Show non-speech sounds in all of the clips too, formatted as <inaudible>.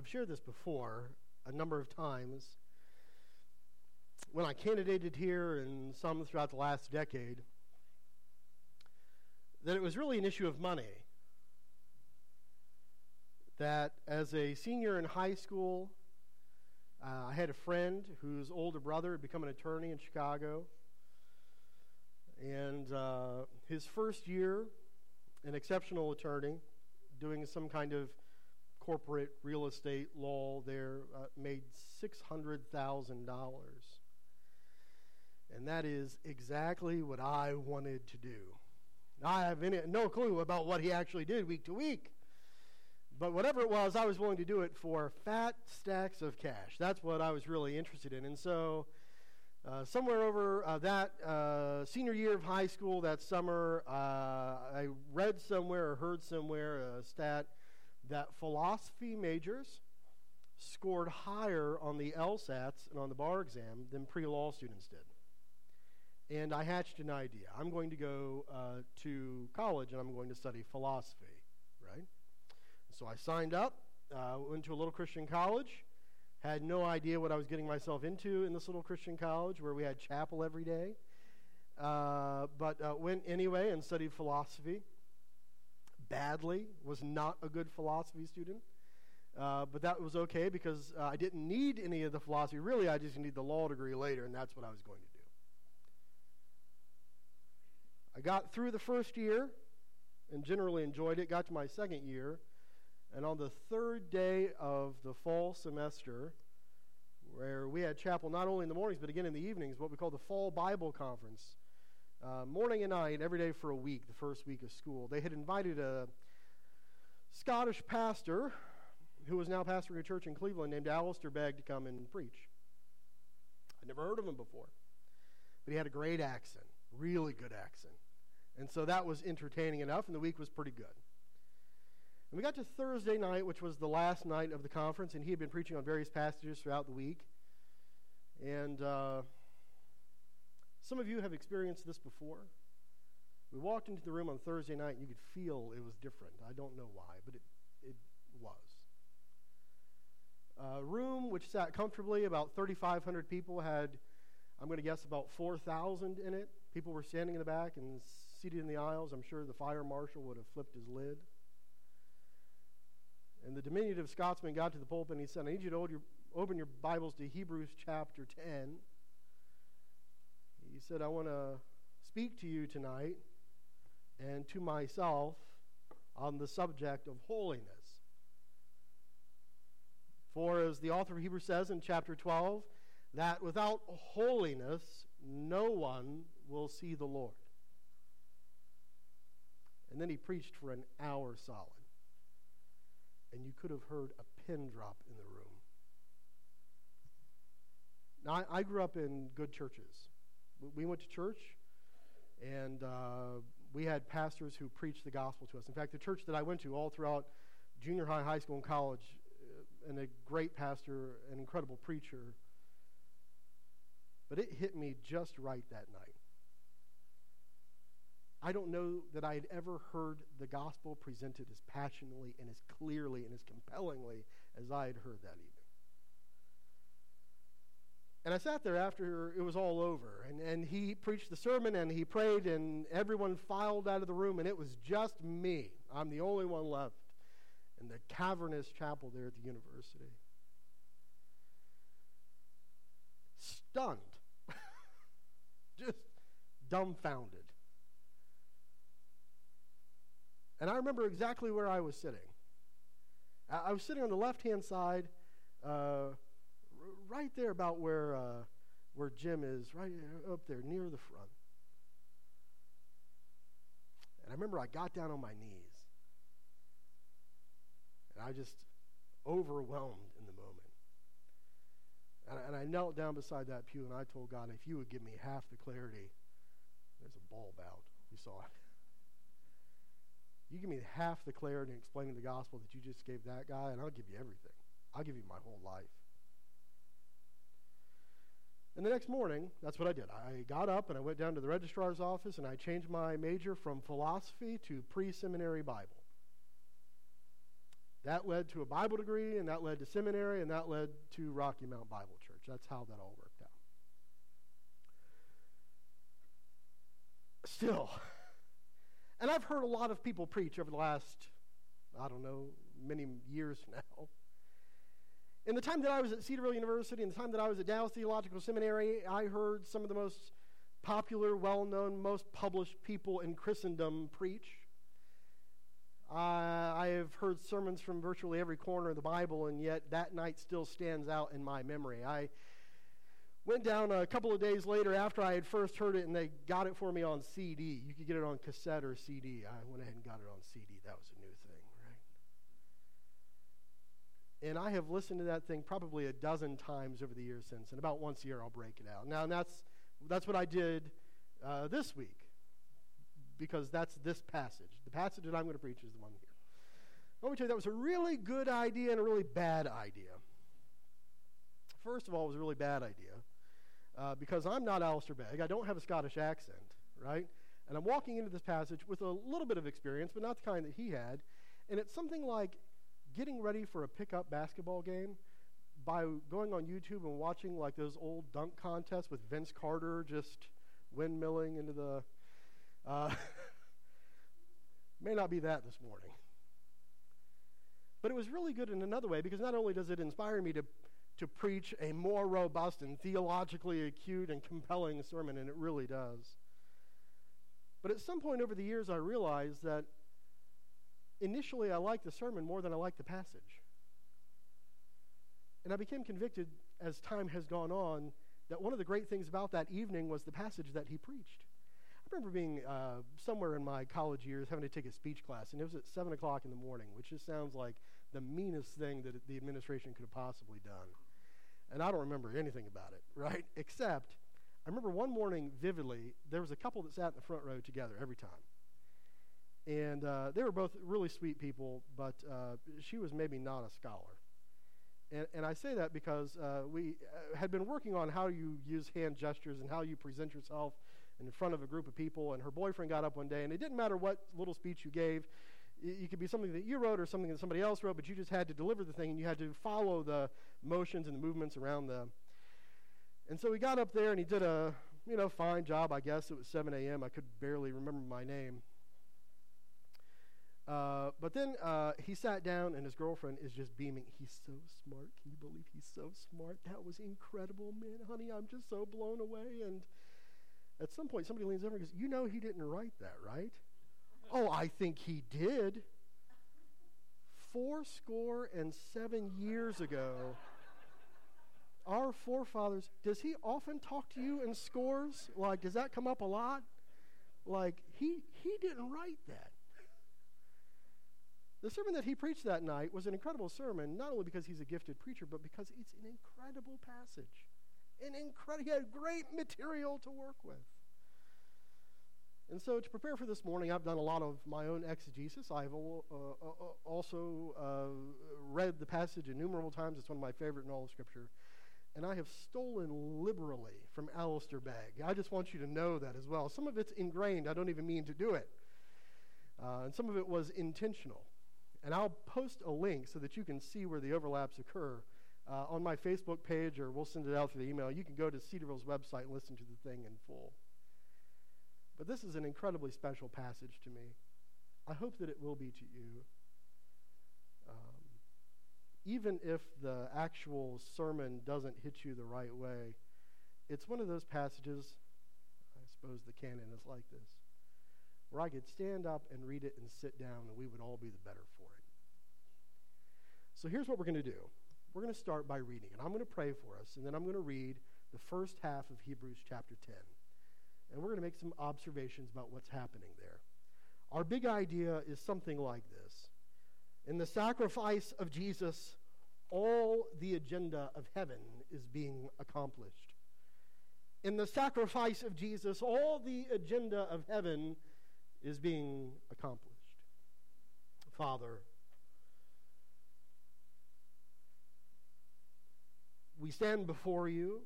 I've shared this before a number of times. When I candidated here and some throughout the last decade, that it was really an issue of money. That as a senior in high school, uh, I had a friend whose older brother had become an attorney in Chicago. And uh, his first year, an exceptional attorney, doing some kind of corporate real estate law there, uh, made $600,000. And that is exactly what I wanted to do. I have any, no clue about what he actually did week to week. But whatever it was, I was willing to do it for fat stacks of cash. That's what I was really interested in. And so, uh, somewhere over uh, that uh, senior year of high school, that summer, uh, I read somewhere or heard somewhere a stat that philosophy majors scored higher on the LSATs and on the bar exam than pre law students did. And I hatched an idea. I'm going to go uh, to college and I'm going to study philosophy, right? So I signed up, uh, went to a little Christian college, had no idea what I was getting myself into in this little Christian college where we had chapel every day, uh, but uh, went anyway and studied philosophy. Badly, was not a good philosophy student. Uh, but that was okay because uh, I didn't need any of the philosophy. Really, I just needed the law degree later, and that's what I was going to do. I got through the first year and generally enjoyed it. Got to my second year, and on the third day of the fall semester, where we had chapel not only in the mornings but again in the evenings, what we call the Fall Bible Conference, uh, morning and night, every day for a week, the first week of school. They had invited a Scottish pastor who was now pastoring a church in Cleveland named Alistair Begg to come and preach. I'd never heard of him before, but he had a great accent, really good accent. And so that was entertaining enough, and the week was pretty good. And we got to Thursday night, which was the last night of the conference, and he had been preaching on various passages throughout the week. And uh, some of you have experienced this before. We walked into the room on Thursday night, and you could feel it was different. I don't know why, but it, it was. A room which sat comfortably, about 3,500 people, had, I'm going to guess, about 4,000 in it. People were standing in the back and seated in the aisles. I'm sure the fire marshal would have flipped his lid. And the diminutive Scotsman got to the pulpit and he said, I need you to open your Bibles to Hebrews chapter 10. He said, I want to speak to you tonight and to myself on the subject of holiness. For as the author of Hebrews says in chapter 12, that without holiness no one will see the Lord. And then he preached for an hour solid. And you could have heard a pin drop in the room. Now, I, I grew up in good churches. We went to church, and uh, we had pastors who preached the gospel to us. In fact, the church that I went to all throughout junior high, high school, and college, uh, and a great pastor, an incredible preacher. But it hit me just right that night. I don't know that I had ever heard the gospel presented as passionately and as clearly and as compellingly as I had heard that evening. And I sat there after it was all over, and, and he preached the sermon and he prayed, and everyone filed out of the room, and it was just me. I'm the only one left in the cavernous chapel there at the university. Stunned, <laughs> just dumbfounded. And I remember exactly where I was sitting. I, was sitting on the left hand side, uh, right there about where, uh, where Jim is, right up there near the front. And I remember I got down on my knees. And I just overwhelmed in the moment. And I, and I knelt down beside that pew and I told God, if you would give me half the clarity, there's a bulb out. We saw it. <laughs> You give me half the clarity in explaining the gospel that you just gave that guy, and I'll give you everything. I'll give you my whole life. And the next morning, that's what I did. I got up and I went down to the registrar's office and I changed my major from philosophy to pre seminary Bible. That led to a Bible degree, and that led to seminary, and that led to Rocky Mount Bible Church. That's how that all worked out. Still, <laughs> and I've heard a lot of people preach over the last, I don't know, many years <laughs> now. In the time that I was at Cedarville University, in the time that I was at Dallas Theological Seminary, I heard some of the most popular, well known, most published people in Christendom preach. Uh, I have heard sermons from virtually every corner of the Bible, and yet that night still stands out in my memory. I went down a couple of days later after I had first heard it, and they got it for me on CD. You could get it on cassette or CD. I went ahead and got it on CD. That was a new thing, right? And I have listened to that thing probably a dozen times over the years since, and about once a year I'll break it out. Now, and that's, that's what I did uh, this week because that's this passage. The passage that I'm going to preach is the one here. Let me tell you, that was a really good idea and a really bad idea. First of all, it was a really bad idea uh, because I'm not Alistair Begg. I don't have a Scottish accent, right? And I'm walking into this passage with a little bit of experience, but not the kind that he had. And it's something like getting ready for a pickup basketball game by going on YouTube and watching like those old dunk contests with Vince Carter just windmilling into the uh, <laughs> may not be that this morning. But it was really good in another way because not only does it inspire me to, to preach a more robust and theologically acute and compelling sermon, and it really does, but at some point over the years I realized that initially I liked the sermon more than I liked the passage. And I became convicted as time has gone on that one of the great things about that evening was the passage that he preached. I remember being uh, somewhere in my college years having to take a speech class, and it was at 7 o'clock in the morning, which just sounds like the meanest thing that the administration could have possibly done. And I don't remember anything about it, right? Except I remember one morning vividly, there was a couple that sat in the front row together every time. And uh, they were both really sweet people, but uh, she was maybe not a scholar. And, and I say that because uh, we uh, had been working on how you use hand gestures and how you present yourself in front of a group of people, and her boyfriend got up one day, and it didn't matter what little speech you gave. It, could be something that you wrote or something that somebody else wrote, but you just had to deliver the thing, and you had to follow the motions and the movements around them. And so he got up there, and he did a you know fine job, I guess. It was 7 a.m. I could barely remember my name. Uh, but then uh, he sat down, and his girlfriend is just beaming. He's so smart. Can you believe he's so smart? That was incredible, man. Honey, I'm just so blown away. And at some point, somebody leans over and goes, You know, he didn't write that, right? oh, I think he did. Four score and seven years ago, our forefathers, does he often talk to you in scores? Like, does that come up a lot? Like, he, he didn't write that. The sermon that he preached that night was an incredible sermon, not only because he's a gifted preacher, but because it's an incredible passage. An incredible, he had great material to work with. And so, to prepare for this morning, I've done a lot of my own exegesis. I've uh, uh, also uh, read the passage innumerable times. It's one of my favorite in all of Scripture. And I have stolen liberally from Alistair Begg. I just want you to know that as well. Some of it's ingrained. I don't even mean to do it. Uh, and some of it was intentional. And I'll post a link so that you can see where the overlaps occur uh, on my Facebook page, or we'll send it out through the email. You can go to Cedarville's website and listen to the thing in full. But this is an incredibly special passage to me. I hope that it will be to you. Um, even if the actual sermon doesn't hit you the right way, it's one of those passages, I suppose the canon is like this, where I could stand up and read it and sit down, and we would all be the better for it. So here's what we're going to do we're going to start by reading, and I'm going to pray for us, and then I'm going to read the first half of Hebrews chapter 10 and we're going to make some observations about what's happening there. Our big idea is something like this In the sacrifice of Jesus, all the agenda of heaven is being accomplished. In the sacrifice of Jesus, all the agenda of heaven is being accomplished. Father, we stand before you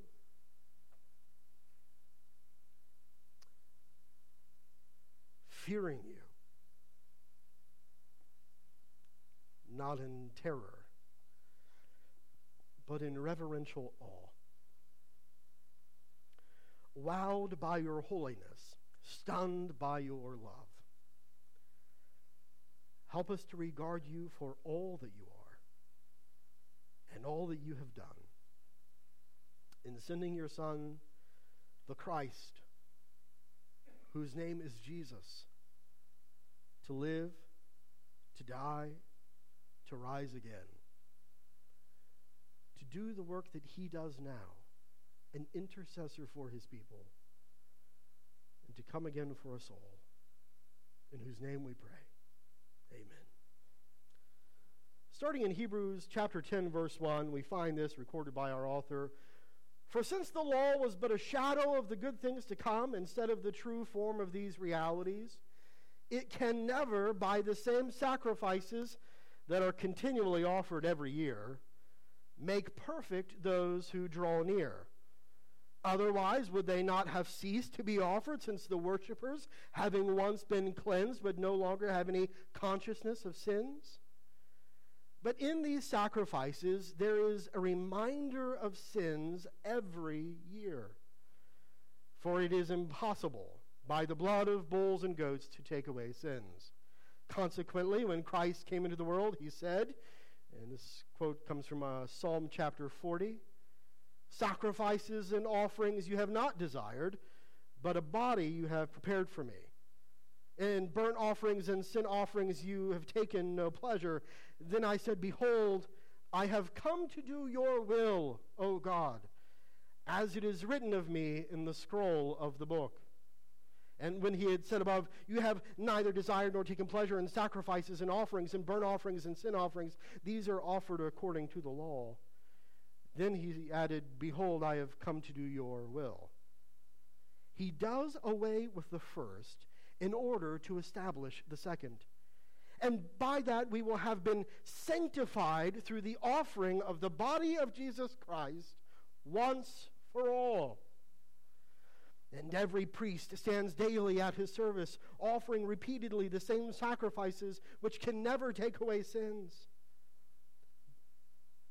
fearing you, not in terror, but in reverential awe. Wowed by your holiness, stunned by your love. Help us to regard you for all that you are and all that you have done. In sending your Son, the Christ, whose name is Jesus, to live, to die, to rise again, to do the work that he does now, an intercessor for his people, and to come again for us all, in whose name we pray. Amen. Starting in Hebrews chapter 10, verse 1, we find this recorded by our author. For since the law was but a shadow of the good things to come instead of the true form of these realities, it can never, by the same sacrifices that are continually offered every year, make perfect those who draw near. Otherwise, would they not have ceased to be offered, since the worshippers, having once been cleansed, would no longer have any consciousness of sins? But in these sacrifices, there is a reminder of sins every year. For it is impossible by the blood of bulls and goats to take away sins. Consequently, when Christ came into the world, he said, and this quote comes from uh, Psalm chapter 40 Sacrifices and offerings you have not desired, but a body you have prepared for me. And burnt offerings and sin offerings you have taken no pleasure. Then I said, Behold, I have come to do your will, O God, as it is written of me in the scroll of the book. And when he had said above, You have neither desired nor taken pleasure in sacrifices and offerings and burnt offerings and sin offerings, these are offered according to the law. Then he added, Behold, I have come to do your will. He does away with the first in order to establish the second. And by that we will have been sanctified through the offering of the body of Jesus Christ once for all. And every priest stands daily at his service, offering repeatedly the same sacrifices which can never take away sins.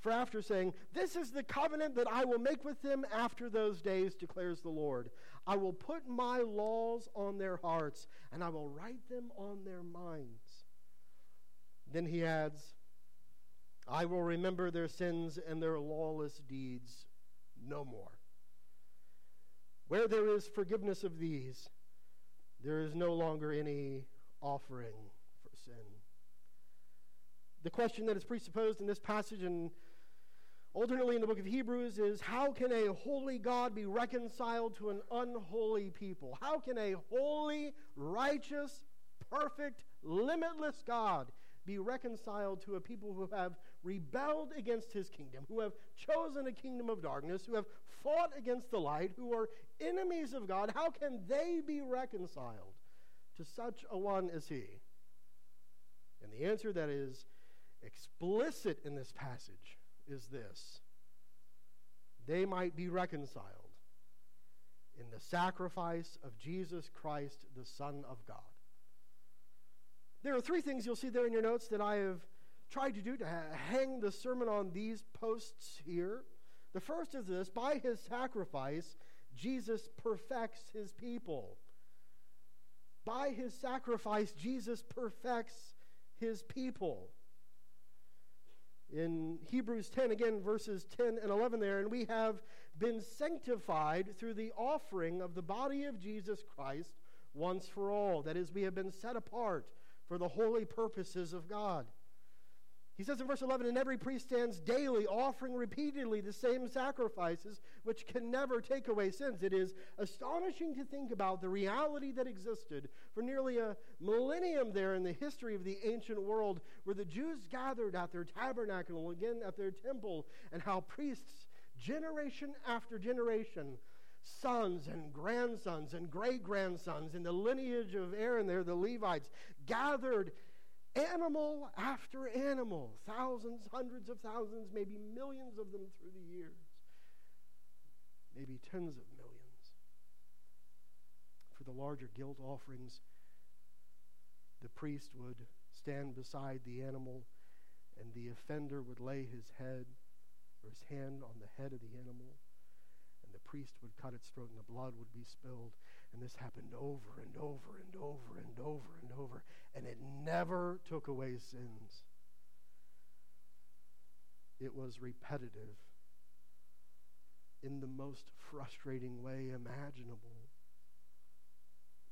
for after saying, This is the covenant that I will make with them after those days, declares the Lord. I will put my laws on their hearts, and I will write them on their minds. Then he adds, I will remember their sins and their lawless deeds no more. Where there is forgiveness of these, there is no longer any offering for sin. The question that is presupposed in this passage and alternately in the book of Hebrews is how can a holy God be reconciled to an unholy people? How can a holy, righteous, perfect, limitless God be reconciled to a people who have rebelled against his kingdom, who have chosen a kingdom of darkness, who have fought against the light, who are enemies of God, how can they be reconciled to such a one as he? And the answer that is explicit in this passage is this they might be reconciled in the sacrifice of Jesus Christ, the Son of God. There are three things you'll see there in your notes that I have tried to do to ha- hang the sermon on these posts here. The first is this by his sacrifice, Jesus perfects his people. By his sacrifice, Jesus perfects his people. In Hebrews 10, again, verses 10 and 11 there, and we have been sanctified through the offering of the body of Jesus Christ once for all. That is, we have been set apart for the holy purposes of God. He says in verse 11, and every priest stands daily offering repeatedly the same sacrifices, which can never take away sins. It is astonishing to think about the reality that existed for nearly a millennium there in the history of the ancient world, where the Jews gathered at their tabernacle, again at their temple, and how priests, generation after generation, sons and grandsons and great grandsons in the lineage of Aaron there, the Levites, gathered animal after animal, thousands, hundreds of thousands, maybe millions of them through the years, maybe tens of millions. For the larger guilt offerings, the priest would stand beside the animal and the offender would lay his head or his hand on the head of the animal and the priest would cut its throat and the blood would be spilled and this happened over and over and over and over and over, and it never took away sins. It was repetitive in the most frustrating way imaginable.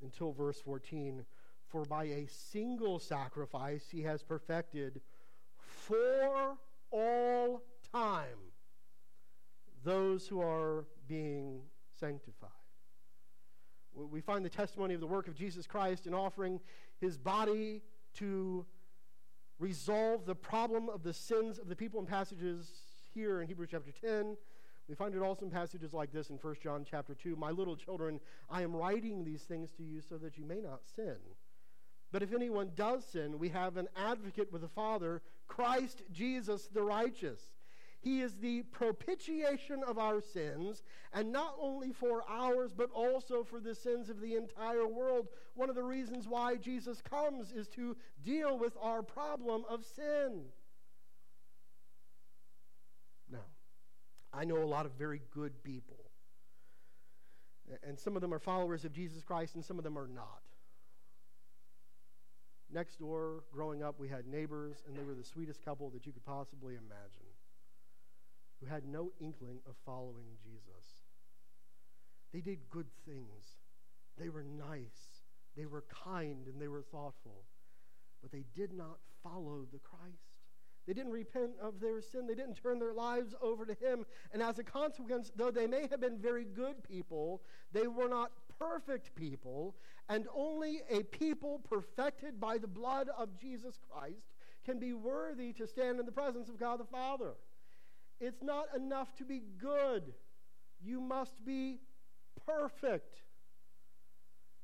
Until verse 14 For by a single sacrifice he has perfected for all time those who are being sanctified we find the testimony of the work of Jesus Christ in offering his body to resolve the problem of the sins of the people in passages here in Hebrews chapter 10. We find it also in passages like this in 1 John chapter 2. My little children, I am writing these things to you so that you may not sin. But if anyone does sin, we have an advocate with the Father, Christ Jesus the righteous. He is the propitiation of our sins, and not only for ours, but also for the sins of the entire world. One of the reasons why Jesus comes is to deal with our problem of sin. Now, I know a lot of very good people, and some of them are followers of Jesus Christ, and some of them are not. Next door, growing up, we had neighbors, and they were the sweetest couple that you could possibly imagine who had no inkling of following Jesus. They did good things. They were nice. They were kind and they were thoughtful. But they did not follow the Christ. They didn't repent of their sin. They didn't turn their lives over to Him. And as a consequence, though they may have been very good people, they were not perfect people. And only a people perfected by the blood of Jesus Christ can be worthy to stand in the presence of God the Father. It's not enough to be good. You must be perfect.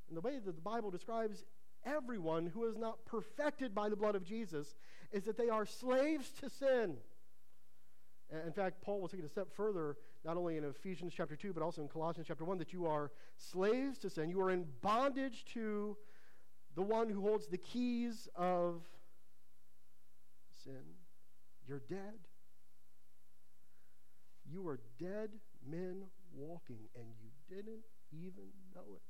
And the way that the Bible describes everyone who is not perfected by the blood of Jesus is that they are slaves to sin. In fact, Paul will take it a step further, not only in Ephesians chapter 2, but also in Colossians chapter 1, that you are slaves to sin. You are in bondage to the one who holds the keys of sin. You're dead. You were dead men walking, and you didn't even know it.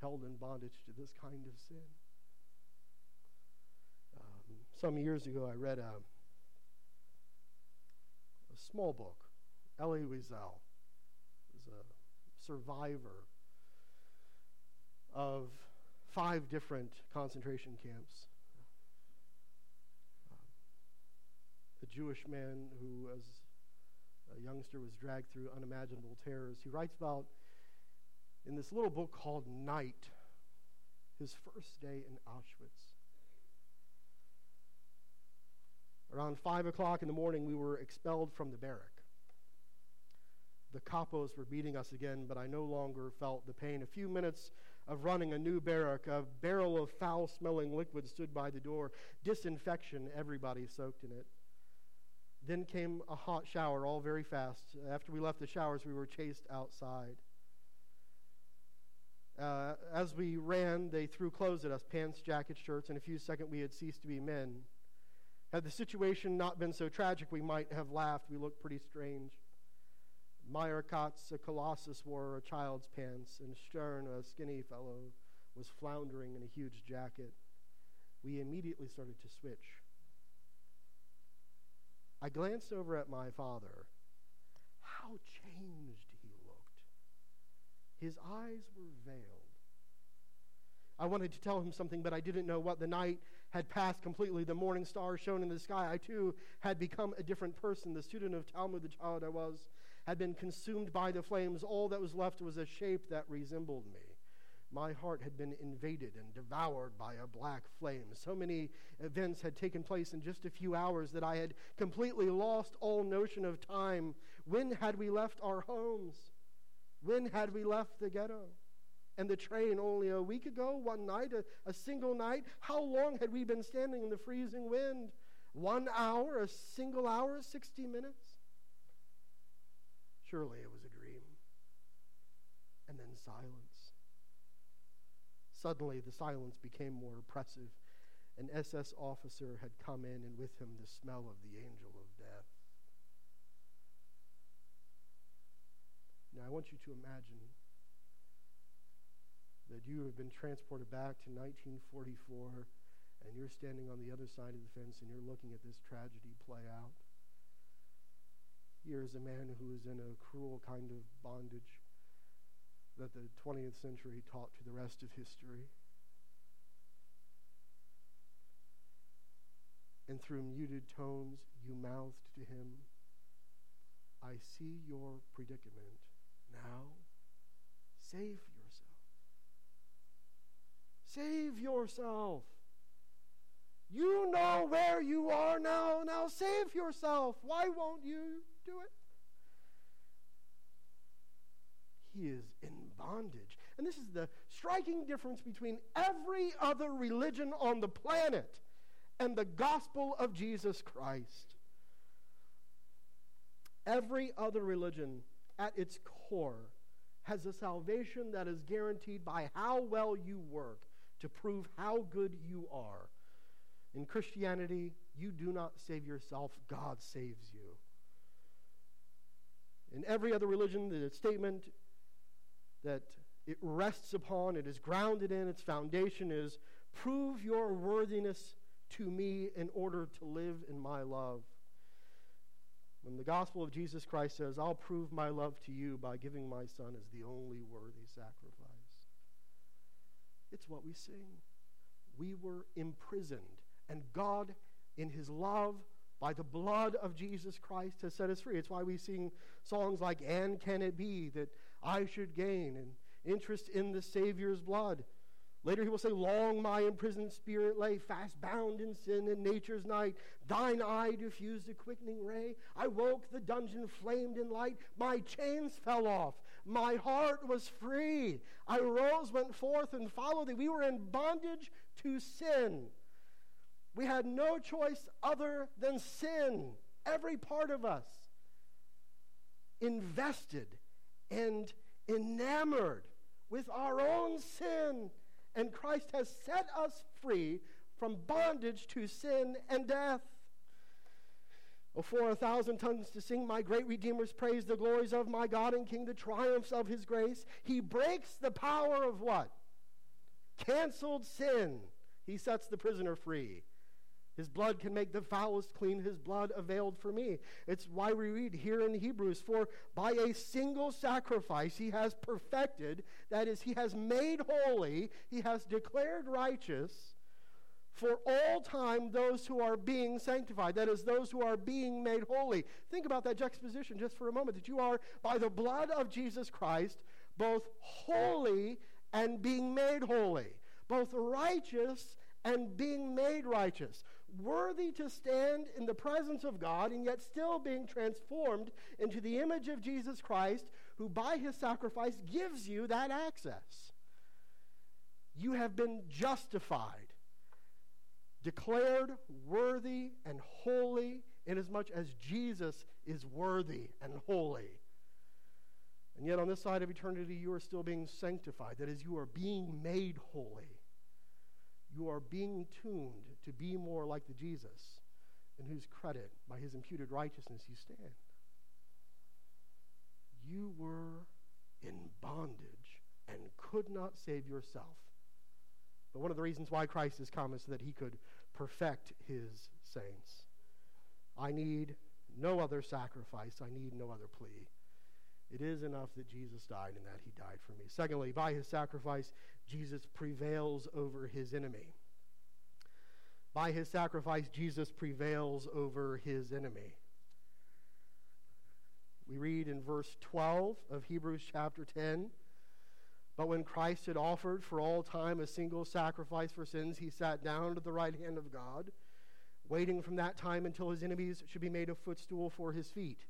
Held in bondage to this kind of sin. Um, some years ago, I read a, a small book. Elie Wiesel was a survivor of five different concentration camps. Um, a Jewish man who was a youngster was dragged through unimaginable terrors. He writes about, in this little book called Night, his first day in Auschwitz. Around 5 o'clock in the morning, we were expelled from the barrack. The capos were beating us again, but I no longer felt the pain. A few minutes of running a new barrack, a barrel of foul smelling liquid stood by the door. Disinfection, everybody soaked in it. Then came a hot shower, all very fast. After we left the showers, we were chased outside. Uh, as we ran, they threw clothes at us pants, jackets, shirts. In a few seconds, we had ceased to be men. Had the situation not been so tragic, we might have laughed. We looked pretty strange. Meyer Katz, a colossus, wore a child's pants, and Stern, a skinny fellow, was floundering in a huge jacket. We immediately started to switch. I glanced over at my father. How changed he looked. His eyes were veiled. I wanted to tell him something, but I didn't know what. The night had passed completely. The morning star shone in the sky. I too had become a different person. The student of Talmud, the child I was, had been consumed by the flames. All that was left was a shape that resembled me. My heart had been invaded and devoured by a black flame. So many events had taken place in just a few hours that I had completely lost all notion of time. When had we left our homes? When had we left the ghetto? And the train only a week ago, one night, a, a single night? How long had we been standing in the freezing wind? One hour, a single hour, 60 minutes? Surely it was a dream. And then silence. Suddenly, the silence became more oppressive. An SS officer had come in, and with him the smell of the angel of death. Now, I want you to imagine that you have been transported back to 1944 and you're standing on the other side of the fence and you're looking at this tragedy play out. Here is a man who is in a cruel kind of bondage that the 20th century taught to the rest of history. And through muted tones, you mouthed to him, I see your predicament. Now, save yourself. Save yourself. You know where you are now. Now save yourself. Why won't you do it? He is in bondage. And this is the striking difference between every other religion on the planet and the gospel of Jesus Christ. Every other religion at its core has a salvation that is guaranteed by how well you work to prove how good you are. In Christianity, you do not save yourself, God saves you. In every other religion, the statement that it rests upon, it is grounded in, its foundation is prove your worthiness to me in order to live in my love. When the gospel of Jesus Christ says, I'll prove my love to you by giving my son as the only worthy sacrifice, it's what we sing. We were imprisoned, and God, in his love, by the blood of Jesus Christ, has set us free. It's why we sing songs like, And Can It Be That I Should Gain, and interest in the Savior's blood. Later he will say, Long my imprisoned spirit lay, fast bound in sin and nature's night. Thine eye diffused a quickening ray. I woke, the dungeon flamed in light. My chains fell off. My heart was free. I rose, went forth, and followed thee. We were in bondage to sin. We had no choice other than sin. Every part of us invested and enamored with our own sin and Christ has set us free from bondage to sin and death. Oh, for a thousand tongues to sing my great Redeemer's praise, the glories of my God and King, the triumphs of his grace. He breaks the power of what? Canceled sin. He sets the prisoner free. His blood can make the foulest clean. His blood availed for me. It's why we read here in Hebrews For by a single sacrifice he has perfected, that is, he has made holy, he has declared righteous for all time those who are being sanctified. That is, those who are being made holy. Think about that juxtaposition just for a moment that you are, by the blood of Jesus Christ, both holy and being made holy, both righteous and being made righteous worthy to stand in the presence of God and yet still being transformed into the image of Jesus Christ, who by his sacrifice gives you that access. You have been justified, declared worthy and holy, inasmuch as Jesus is worthy and holy. And yet, on this side of eternity, you are still being sanctified. That is, you are being made holy. You are being tuned to be more like the Jesus in whose credit, by his imputed righteousness, you stand. You were in bondage and could not save yourself. But one of the reasons why Christ has come is so that he could perfect his saints. I need no other sacrifice, I need no other plea. It is enough that Jesus died and that he died for me. Secondly, by his sacrifice, Jesus prevails over his enemy. By his sacrifice, Jesus prevails over his enemy. We read in verse 12 of Hebrews chapter 10 But when Christ had offered for all time a single sacrifice for sins, he sat down at the right hand of God, waiting from that time until his enemies should be made a footstool for his feet.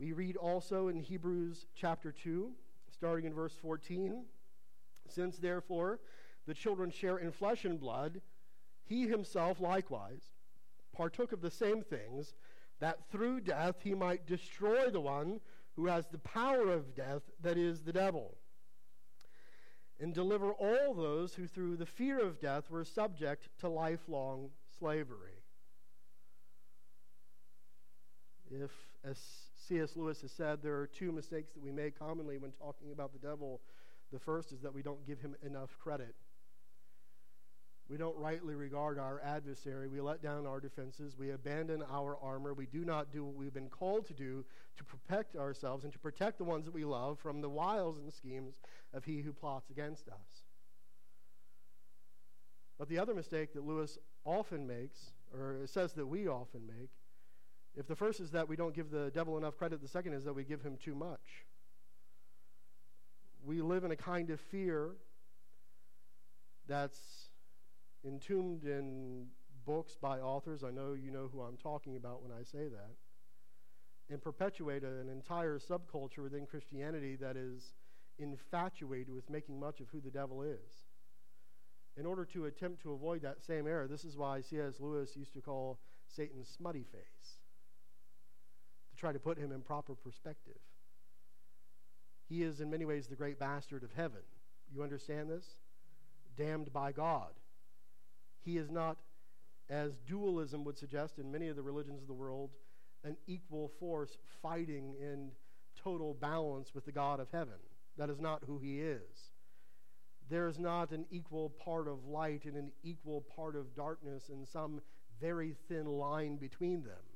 We read also in Hebrews chapter 2, starting in verse 14 Since therefore the children share in flesh and blood, he himself likewise partook of the same things, that through death he might destroy the one who has the power of death, that is, the devil, and deliver all those who through the fear of death were subject to lifelong slavery. If, as C.S. Lewis has said there are two mistakes that we make commonly when talking about the devil. The first is that we don't give him enough credit. We don't rightly regard our adversary. We let down our defenses. We abandon our armor. We do not do what we've been called to do to protect ourselves and to protect the ones that we love from the wiles and schemes of he who plots against us. But the other mistake that Lewis often makes, or says that we often make, if the first is that we don't give the devil enough credit, the second is that we give him too much. We live in a kind of fear that's entombed in books by authors. I know you know who I'm talking about when I say that. And perpetuate an entire subculture within Christianity that is infatuated with making much of who the devil is. In order to attempt to avoid that same error, this is why C.S. Lewis used to call Satan smutty face try to put him in proper perspective. He is, in many ways, the great bastard of heaven. You understand this? Damned by God. He is not, as dualism would suggest in many of the religions of the world, an equal force fighting in total balance with the God of heaven. That is not who he is. There is not an equal part of light and an equal part of darkness and some very thin line between them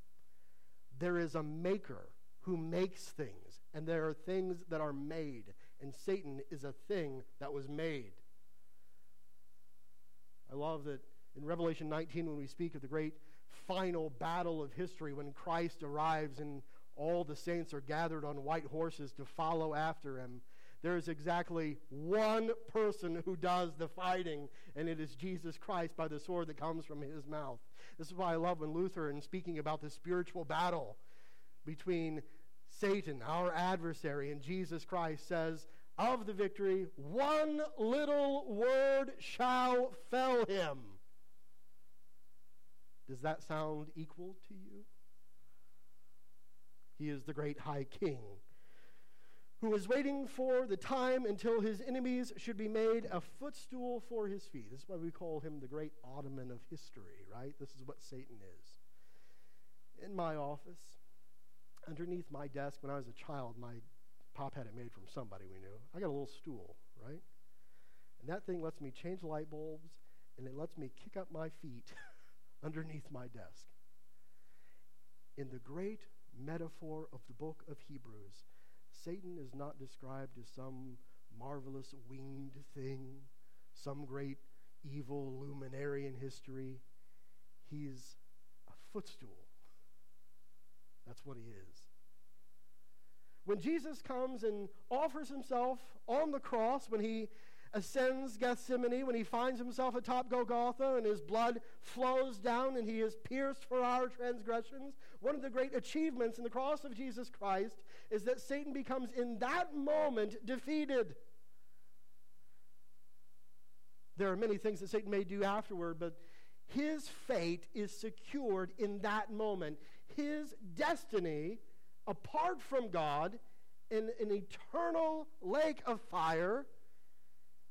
there is a maker who makes things, and there are things that are made, and Satan is a thing that was made. I love that in Revelation 19, when we speak of the great final battle of history, when Christ arrives and all the saints are gathered on white horses to follow after him, there is exactly one person who does the fighting, and it is Jesus Christ by the sword that comes from his mouth. This is why I love when Luther, in speaking about the spiritual battle between Satan, our adversary, and Jesus Christ, says, Of the victory, one little word shall fell him. Does that sound equal to you? He is the great high king who is waiting for the time until his enemies should be made a footstool for his feet. This is why we call him the great Ottoman of history, right? This is what Satan is. In my office, underneath my desk, when I was a child, my pop had it made from somebody we knew. I got a little stool, right? And that thing lets me change light bulbs and it lets me kick up my feet <laughs> underneath my desk. In the great metaphor of the book of Hebrews, Satan is not described as some marvelous winged thing, some great evil luminary in history. He's a footstool. That's what he is. When Jesus comes and offers himself on the cross, when he ascends Gethsemane, when he finds himself atop Golgotha and his blood flows down and he is pierced for our transgressions. One of the great achievements in the cross of Jesus Christ is that Satan becomes in that moment defeated. There are many things that Satan may do afterward, but his fate is secured in that moment. His destiny, apart from God, in an eternal lake of fire,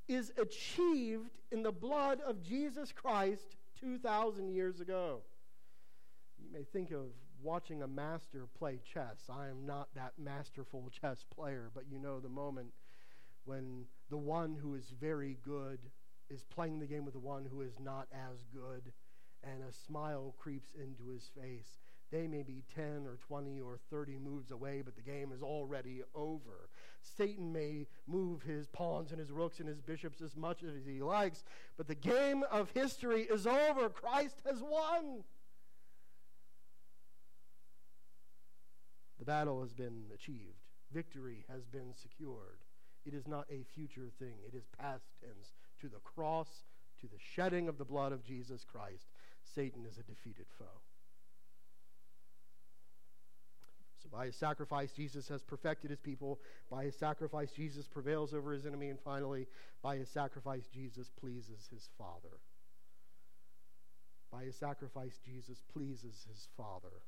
is achieved in the blood of Jesus Christ 2,000 years ago. You may think of watching a master play chess. I am not that masterful <laughs> chess player, but you know the moment when the one who is very good is playing the game with the one who is not as good, and a smile creeps into his face. They may be 10 or 20 or 30 moves away, but the game is already over. Satan may move his pawns and his rooks and his bishops as much as he likes, but the game of history is over. Christ has won. The battle has been achieved, victory has been secured. It is not a future thing, it is past tense. To the cross, to the shedding of the blood of Jesus Christ, Satan is a defeated foe. So, by his sacrifice, Jesus has perfected his people. By his sacrifice, Jesus prevails over his enemy. And finally, by his sacrifice, Jesus pleases his Father. By his sacrifice, Jesus pleases his Father.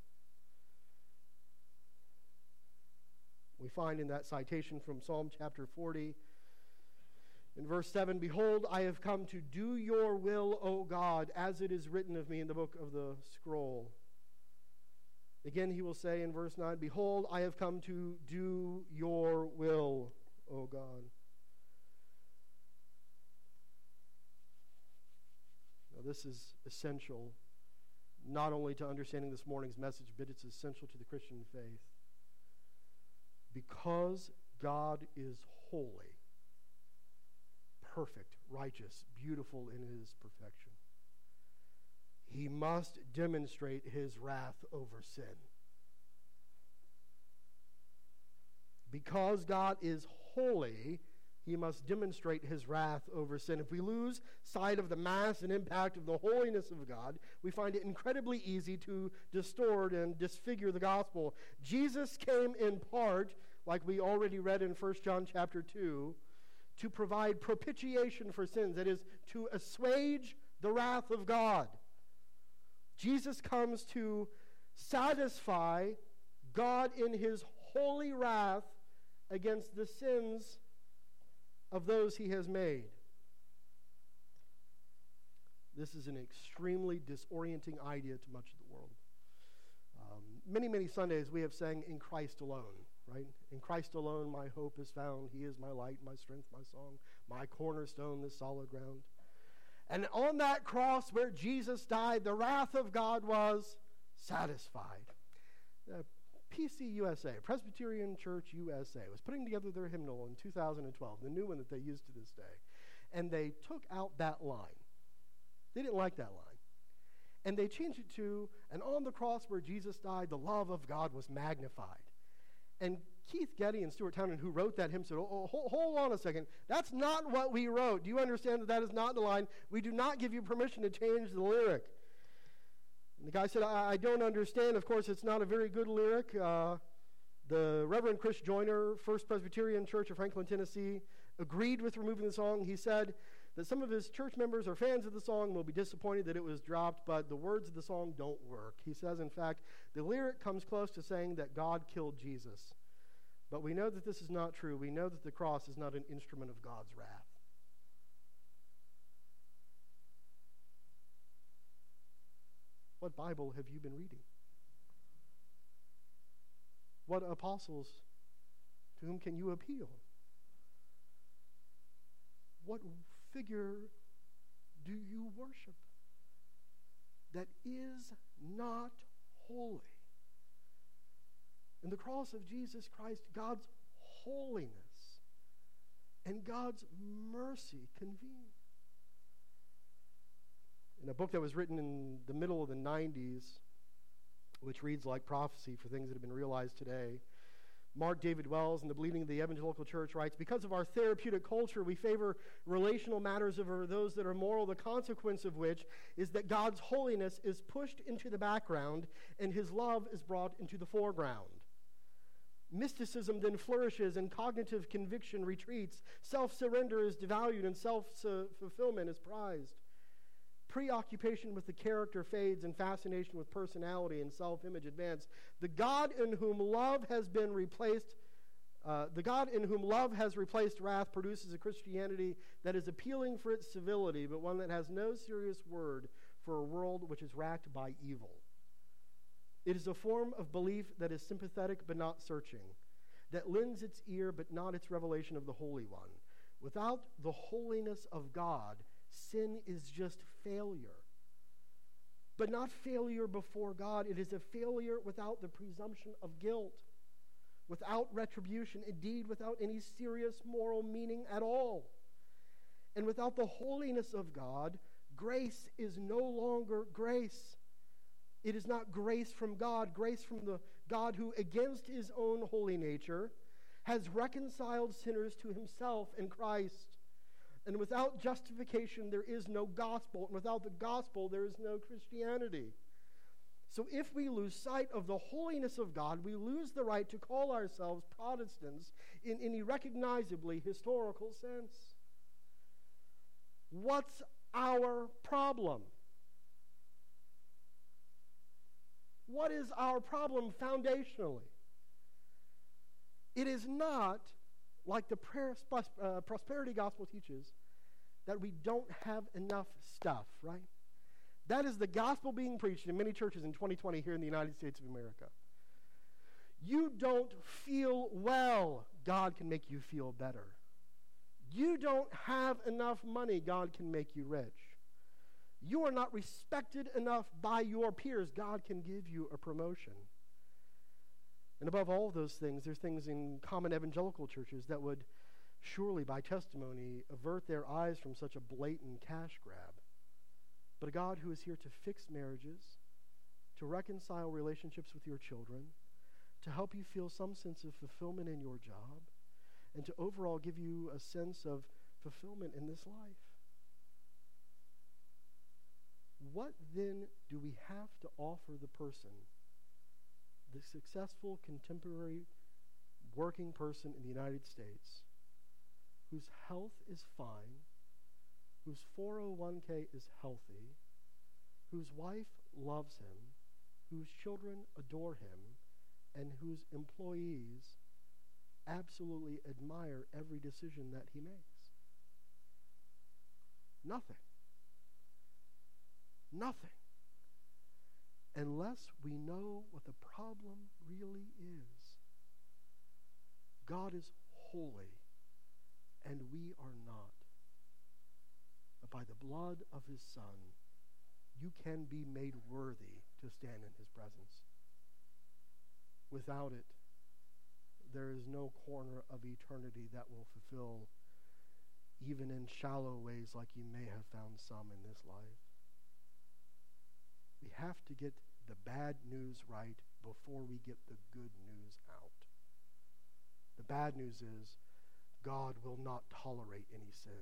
We find in that citation from Psalm chapter 40, in verse 7 Behold, I have come to do your will, O God, as it is written of me in the book of the scroll. Again, he will say in verse 9, Behold, I have come to do your will, O God. Now, this is essential not only to understanding this morning's message, but it's essential to the Christian faith. Because God is holy, perfect, righteous, beautiful in his perfection, he must demonstrate his wrath over sin. Because God is holy, he must demonstrate his wrath over sin. If we lose sight of the mass and impact of the holiness of God, we find it incredibly easy to distort and disfigure the gospel. Jesus came in part, like we already read in 1 John chapter 2, to provide propitiation for sins, that is, to assuage the wrath of God. Jesus comes to satisfy God in his holy wrath against the sins of those he has made. This is an extremely disorienting idea to much of the world. Um, many, many Sundays we have sang in Christ alone, right? In Christ alone my hope is found. He is my light, my strength, my song, my cornerstone, the solid ground. And on that cross where Jesus died, the wrath of God was satisfied. Uh, PC USA, Presbyterian Church USA, was putting together their hymnal in 2012, the new one that they use to this day. And they took out that line. They didn't like that line. And they changed it to, and on the cross where Jesus died, the love of God was magnified. And Keith Getty and Stuart Townend, who wrote that hymn, said, oh, oh, hold, hold on a second. That's not what we wrote. Do you understand that that is not the line? We do not give you permission to change the lyric. And the guy said, I, I don't understand. Of course, it's not a very good lyric. Uh, the Reverend Chris Joyner, First Presbyterian Church of Franklin, Tennessee, agreed with removing the song. He said that some of his church members or fans of the song will be disappointed that it was dropped, but the words of the song don't work. He says, in fact, the lyric comes close to saying that God killed Jesus. But we know that this is not true. We know that the cross is not an instrument of God's wrath. What Bible have you been reading? What apostles, to whom can you appeal? What figure do you worship that is not holy? In the cross of Jesus Christ, God's holiness and God's mercy convene. In a book that was written in the middle of the 90s, which reads like prophecy for things that have been realized today, Mark David Wells in the Bleeding of the Evangelical Church writes Because of our therapeutic culture, we favor relational matters over those that are moral, the consequence of which is that God's holiness is pushed into the background and his love is brought into the foreground. Mysticism then flourishes and cognitive conviction retreats. Self surrender is devalued and self fulfillment is prized. Preoccupation with the character fades and fascination with personality and self image advance. The God in whom love has been replaced. Uh, the God in whom love has replaced wrath produces a Christianity that is appealing for its civility, but one that has no serious word for a world which is racked by evil. It is a form of belief that is sympathetic but not searching, that lends its ear but not its revelation of the Holy One. Without the holiness of God, sin is just failure. but not failure before God. It is a failure without the presumption of guilt, without retribution, indeed, without any serious moral meaning at all. And without the holiness of God, grace is no longer grace. It is not grace from God, grace from the God who, against his own holy nature, has reconciled sinners to himself in Christ. And without justification, there is no gospel. And without the gospel, there is no Christianity. So if we lose sight of the holiness of God, we lose the right to call ourselves Protestants in any recognizably historical sense. What's our problem? What is our problem foundationally? It is not like the prayer, uh, prosperity gospel teaches that we don't have enough stuff, right? That is the gospel being preached in many churches in 2020 here in the United States of America. You don't feel well, God can make you feel better. You don't have enough money, God can make you rich. You are not respected enough by your peers, God can give you a promotion. And above all those things, there's things in common evangelical churches that would surely, by testimony, avert their eyes from such a blatant cash grab. But a God who is here to fix marriages, to reconcile relationships with your children, to help you feel some sense of fulfillment in your job, and to overall give you a sense of fulfillment in this life. What then do we have to offer the person? the successful contemporary working person in the United States whose health is fine, whose 401k is healthy, whose wife loves him, whose children adore him, and whose employees absolutely admire every decision that he makes? Nothing. Nothing unless we know what the problem really is. God is holy, and we are not. But by the blood of his Son, you can be made worthy to stand in his presence. Without it, there is no corner of eternity that will fulfill, even in shallow ways like you may have found some in this life. We have to get the bad news right before we get the good news out. The bad news is God will not tolerate any sin.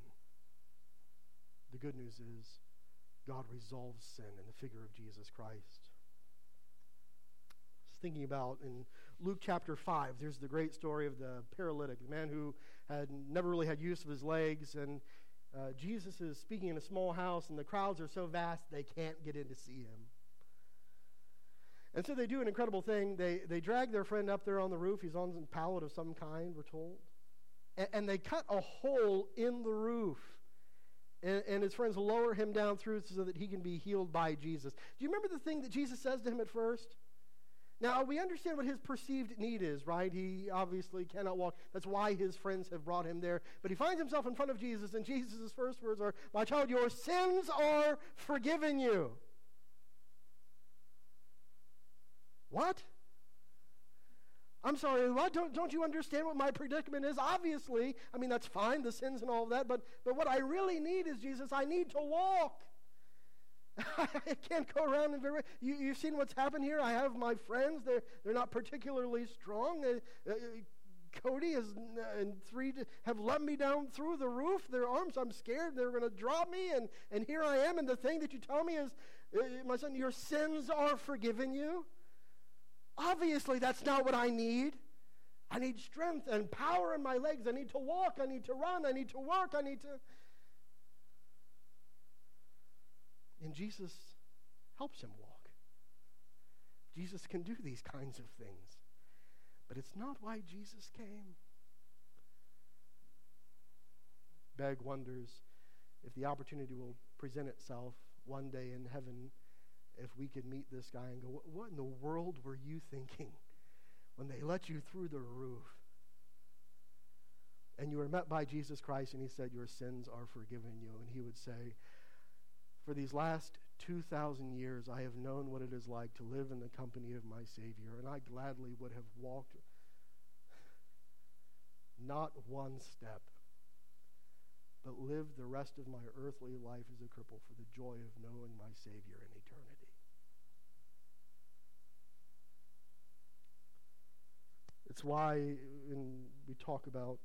The good news is God resolves sin in the figure of Jesus Christ. I was thinking about in Luke chapter 5, there's the great story of the paralytic, the man who had never really had use of his legs, and uh, Jesus is speaking in a small house, and the crowds are so vast they can't get in to see him. And so they do an incredible thing. They, they drag their friend up there on the roof. He's on a pallet of some kind, we're told. And, and they cut a hole in the roof. And, and his friends lower him down through so that he can be healed by Jesus. Do you remember the thing that Jesus says to him at first? Now, we understand what his perceived need is, right? He obviously cannot walk. That's why his friends have brought him there. But he finds himself in front of Jesus, and Jesus' first words are, My child, your sins are forgiven you. What? I'm sorry, what? Don't, don't you understand what my predicament is? Obviously, I mean, that's fine, the sins and all of that, but, but what I really need is, Jesus, I need to walk. <laughs> I can't go around and very. You, you've seen what's happened here. I have my friends. They're, they're not particularly strong. Uh, uh, Cody is, uh, and three have let me down through the roof. Their arms, I'm scared they're going to drop me. And, and here I am. And the thing that you tell me is, uh, my son, your sins are forgiven you. Obviously, that's not what I need. I need strength and power in my legs. I need to walk. I need to run. I need to work. I need to. And Jesus helps him walk. Jesus can do these kinds of things. But it's not why Jesus came. Beg wonders if the opportunity will present itself one day in heaven if we could meet this guy and go, What in the world were you thinking when they let you through the roof? And you were met by Jesus Christ, and he said, Your sins are forgiven you. And he would say, For these last 2,000 years I have known what it is like to live in the company of my Savior, and I gladly would have walked not one step, but lived the rest of my earthly life as a cripple for the joy of knowing my Savior in eternity. It's why when we talk about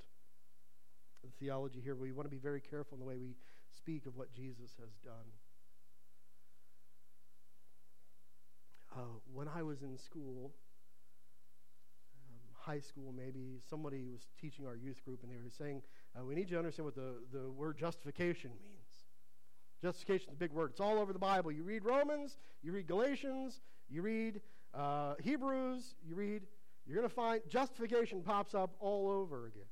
the theology here, we want to be very careful in the way we speak of what Jesus has done. Uh, when I was in school, um, high school maybe, somebody was teaching our youth group and they were saying, uh, we need you to understand what the, the word justification means. Justification is a big word. It's all over the Bible. You read Romans, you read Galatians, you read uh, Hebrews, you read, you're going to find justification pops up all over again.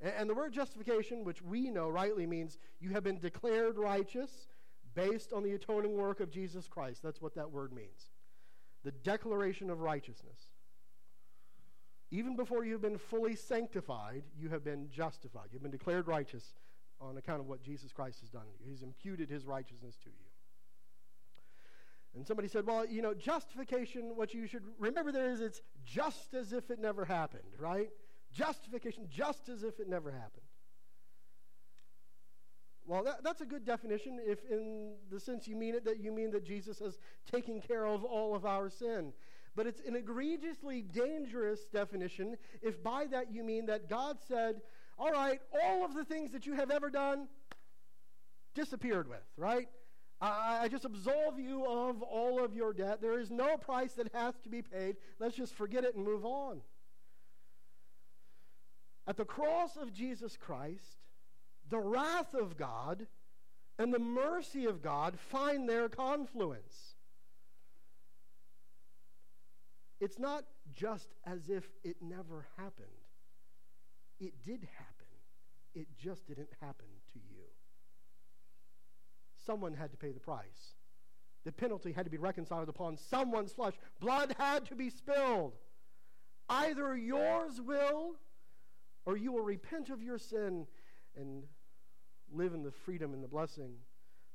And, and the word justification, which we know rightly means you have been declared righteous based on the atoning work of Jesus Christ. That's what that word means the declaration of righteousness. Even before you've been fully sanctified, you have been justified. You've been declared righteous on account of what Jesus Christ has done to you. He's imputed his righteousness to you. And somebody said, well, you know, justification, what you should remember there is it's just as if it never happened, right? Justification, just as if it never happened. Well, that, that's a good definition if, in the sense you mean it, that you mean that Jesus has taken care of all of our sin. But it's an egregiously dangerous definition if by that you mean that God said, all right, all of the things that you have ever done disappeared with, right? I, I just absolve you of all of your debt. There is no price that has to be paid. Let's just forget it and move on. At the cross of Jesus Christ, the wrath of God and the mercy of God find their confluence. It's not just as if it never happened. It did happen. It just didn't happen. Someone had to pay the price. The penalty had to be reconciled upon someone's flesh. Blood had to be spilled. Either yours will, or you will repent of your sin and live in the freedom and the blessing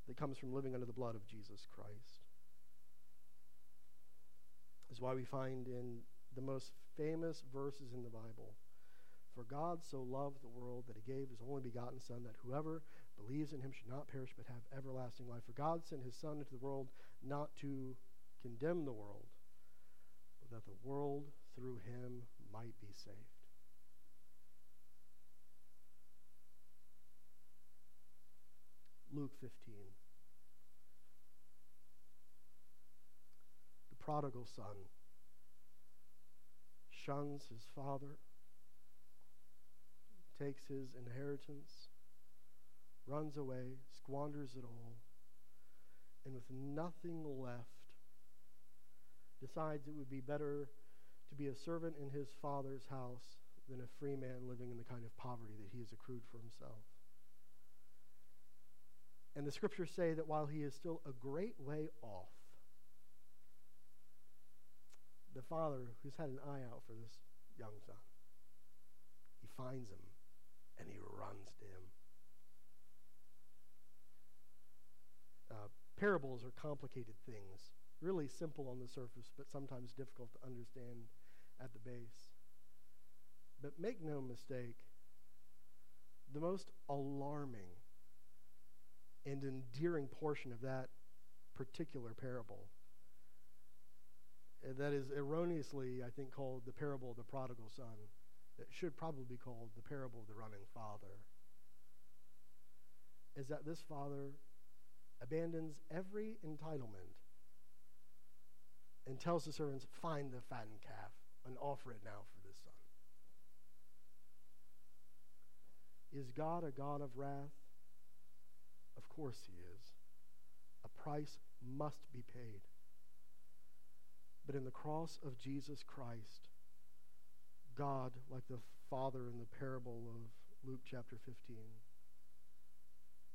that comes from living under the blood of Jesus Christ. This is why we find in the most famous verses in the Bible For God so loved the world that he gave his only begotten Son, that whoever believes in him should not perish but have everlasting life. For God sent his Son into the world not to condemn the world, but that the world through him might be saved. Luke 15. The prodigal son shuns his father, takes his inheritance, runs away, squanders it all, and with nothing left, decides it would be better to be a servant in his father's house than a free man living in the kind of poverty that he has accrued for himself. And the scriptures say that while he is still a great way off, the father who's had an eye out for this young son, he finds him and he runs to him. Uh, parables are complicated things, really simple on the surface, but sometimes difficult to understand at the base. But make no mistake, the most alarming and endearing portion of that particular parable. That is erroneously, I think, called the parable of the prodigal son. That should probably be called the parable of the running father. Is that this father abandons every entitlement and tells the servants, Find the fattened calf and offer it now for this son. Is God a God of wrath? Of course he is. A price must be paid. But in the cross of Jesus Christ, God, like the Father in the parable of Luke chapter 15,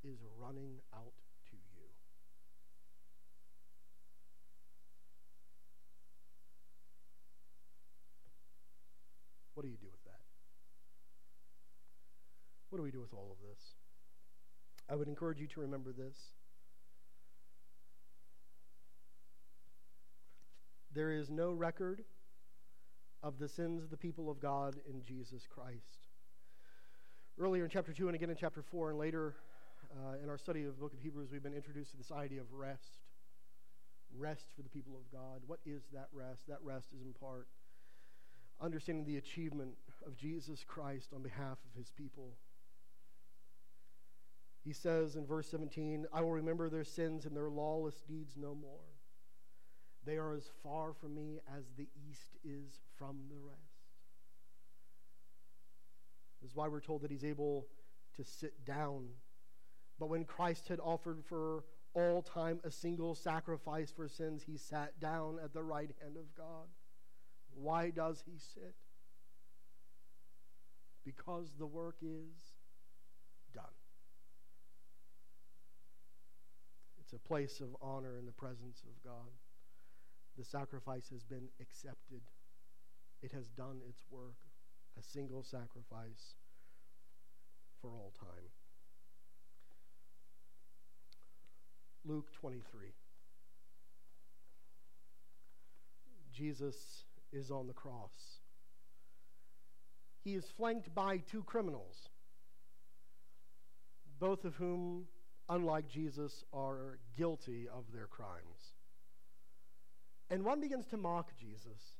is running out What do you do with that? What do we do with all of this? I would encourage you to remember this. There is no record of the sins of the people of God in Jesus Christ. Earlier in chapter 2 and again in chapter 4 and later uh, in our study of the book of Hebrews, we've been introduced to this idea of rest. Rest for the people of God. What is that rest? That rest is in part understanding the achievement of Jesus Christ on behalf of his people. He says in verse 17, I will remember their sins and their lawless deeds no more. They are as far from me as the east is from the west. This is why we're told that he's able to sit down. But when Christ had offered for all time a single sacrifice for sins, he sat down at the right hand of God. Why does he sit? Because the work is done. It's a place of honor in the presence of God. The sacrifice has been accepted, it has done its work. A single sacrifice for all time. Luke 23. Jesus is on the cross. He is flanked by two criminals, both of whom, unlike Jesus, are guilty of their crimes. And one begins to mock Jesus.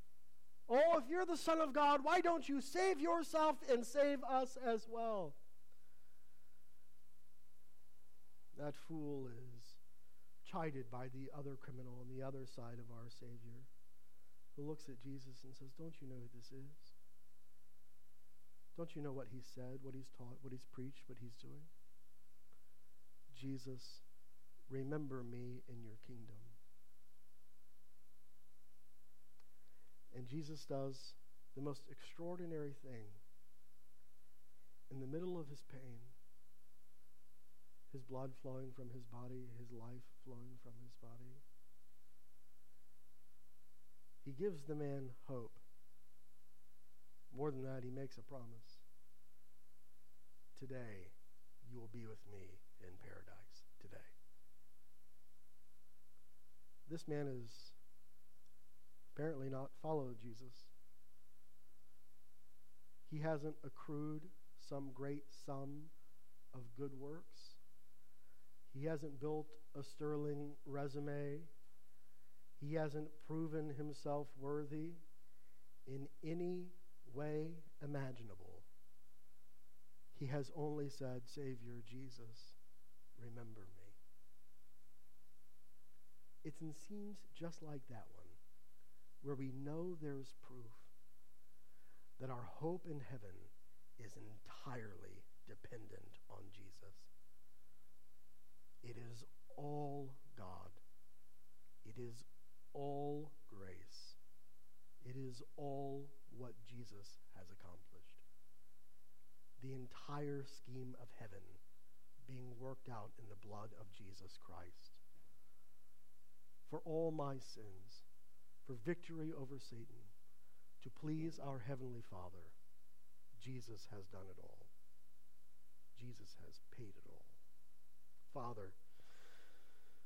Oh, if you're the Son of God, why don't you save yourself and save us as well? That fool is chided by the other criminal on the other side of our Savior who looks at Jesus and says, Don't you know who this is? Don't you know what he said, what he's taught, what he's preached, what he's doing? Jesus, remember me in your kingdom. And Jesus does the most extraordinary thing in the middle of his pain, his blood flowing from his body, his life flowing from his body. He gives the man hope. More than that, he makes a promise. Today, you will be with me in paradise. Today. This man has apparently not followed Jesus. He hasn't accrued some great sum of good works. He hasn't built a sterling resume he hasn't proven himself worthy in any way imaginable. He has only said, Savior Jesus, remember me. It's in scenes just like that one where we know there's proof that our hope in heaven is entirely dependent on Jesus. It is all God. It is all grace. It is all what Jesus has accomplished. The entire scheme of heaven being worked out in the blood of Jesus Christ. For all my sins, for victory over Satan, to please our Heavenly Father, Jesus has done it all. Jesus has paid it all. Father,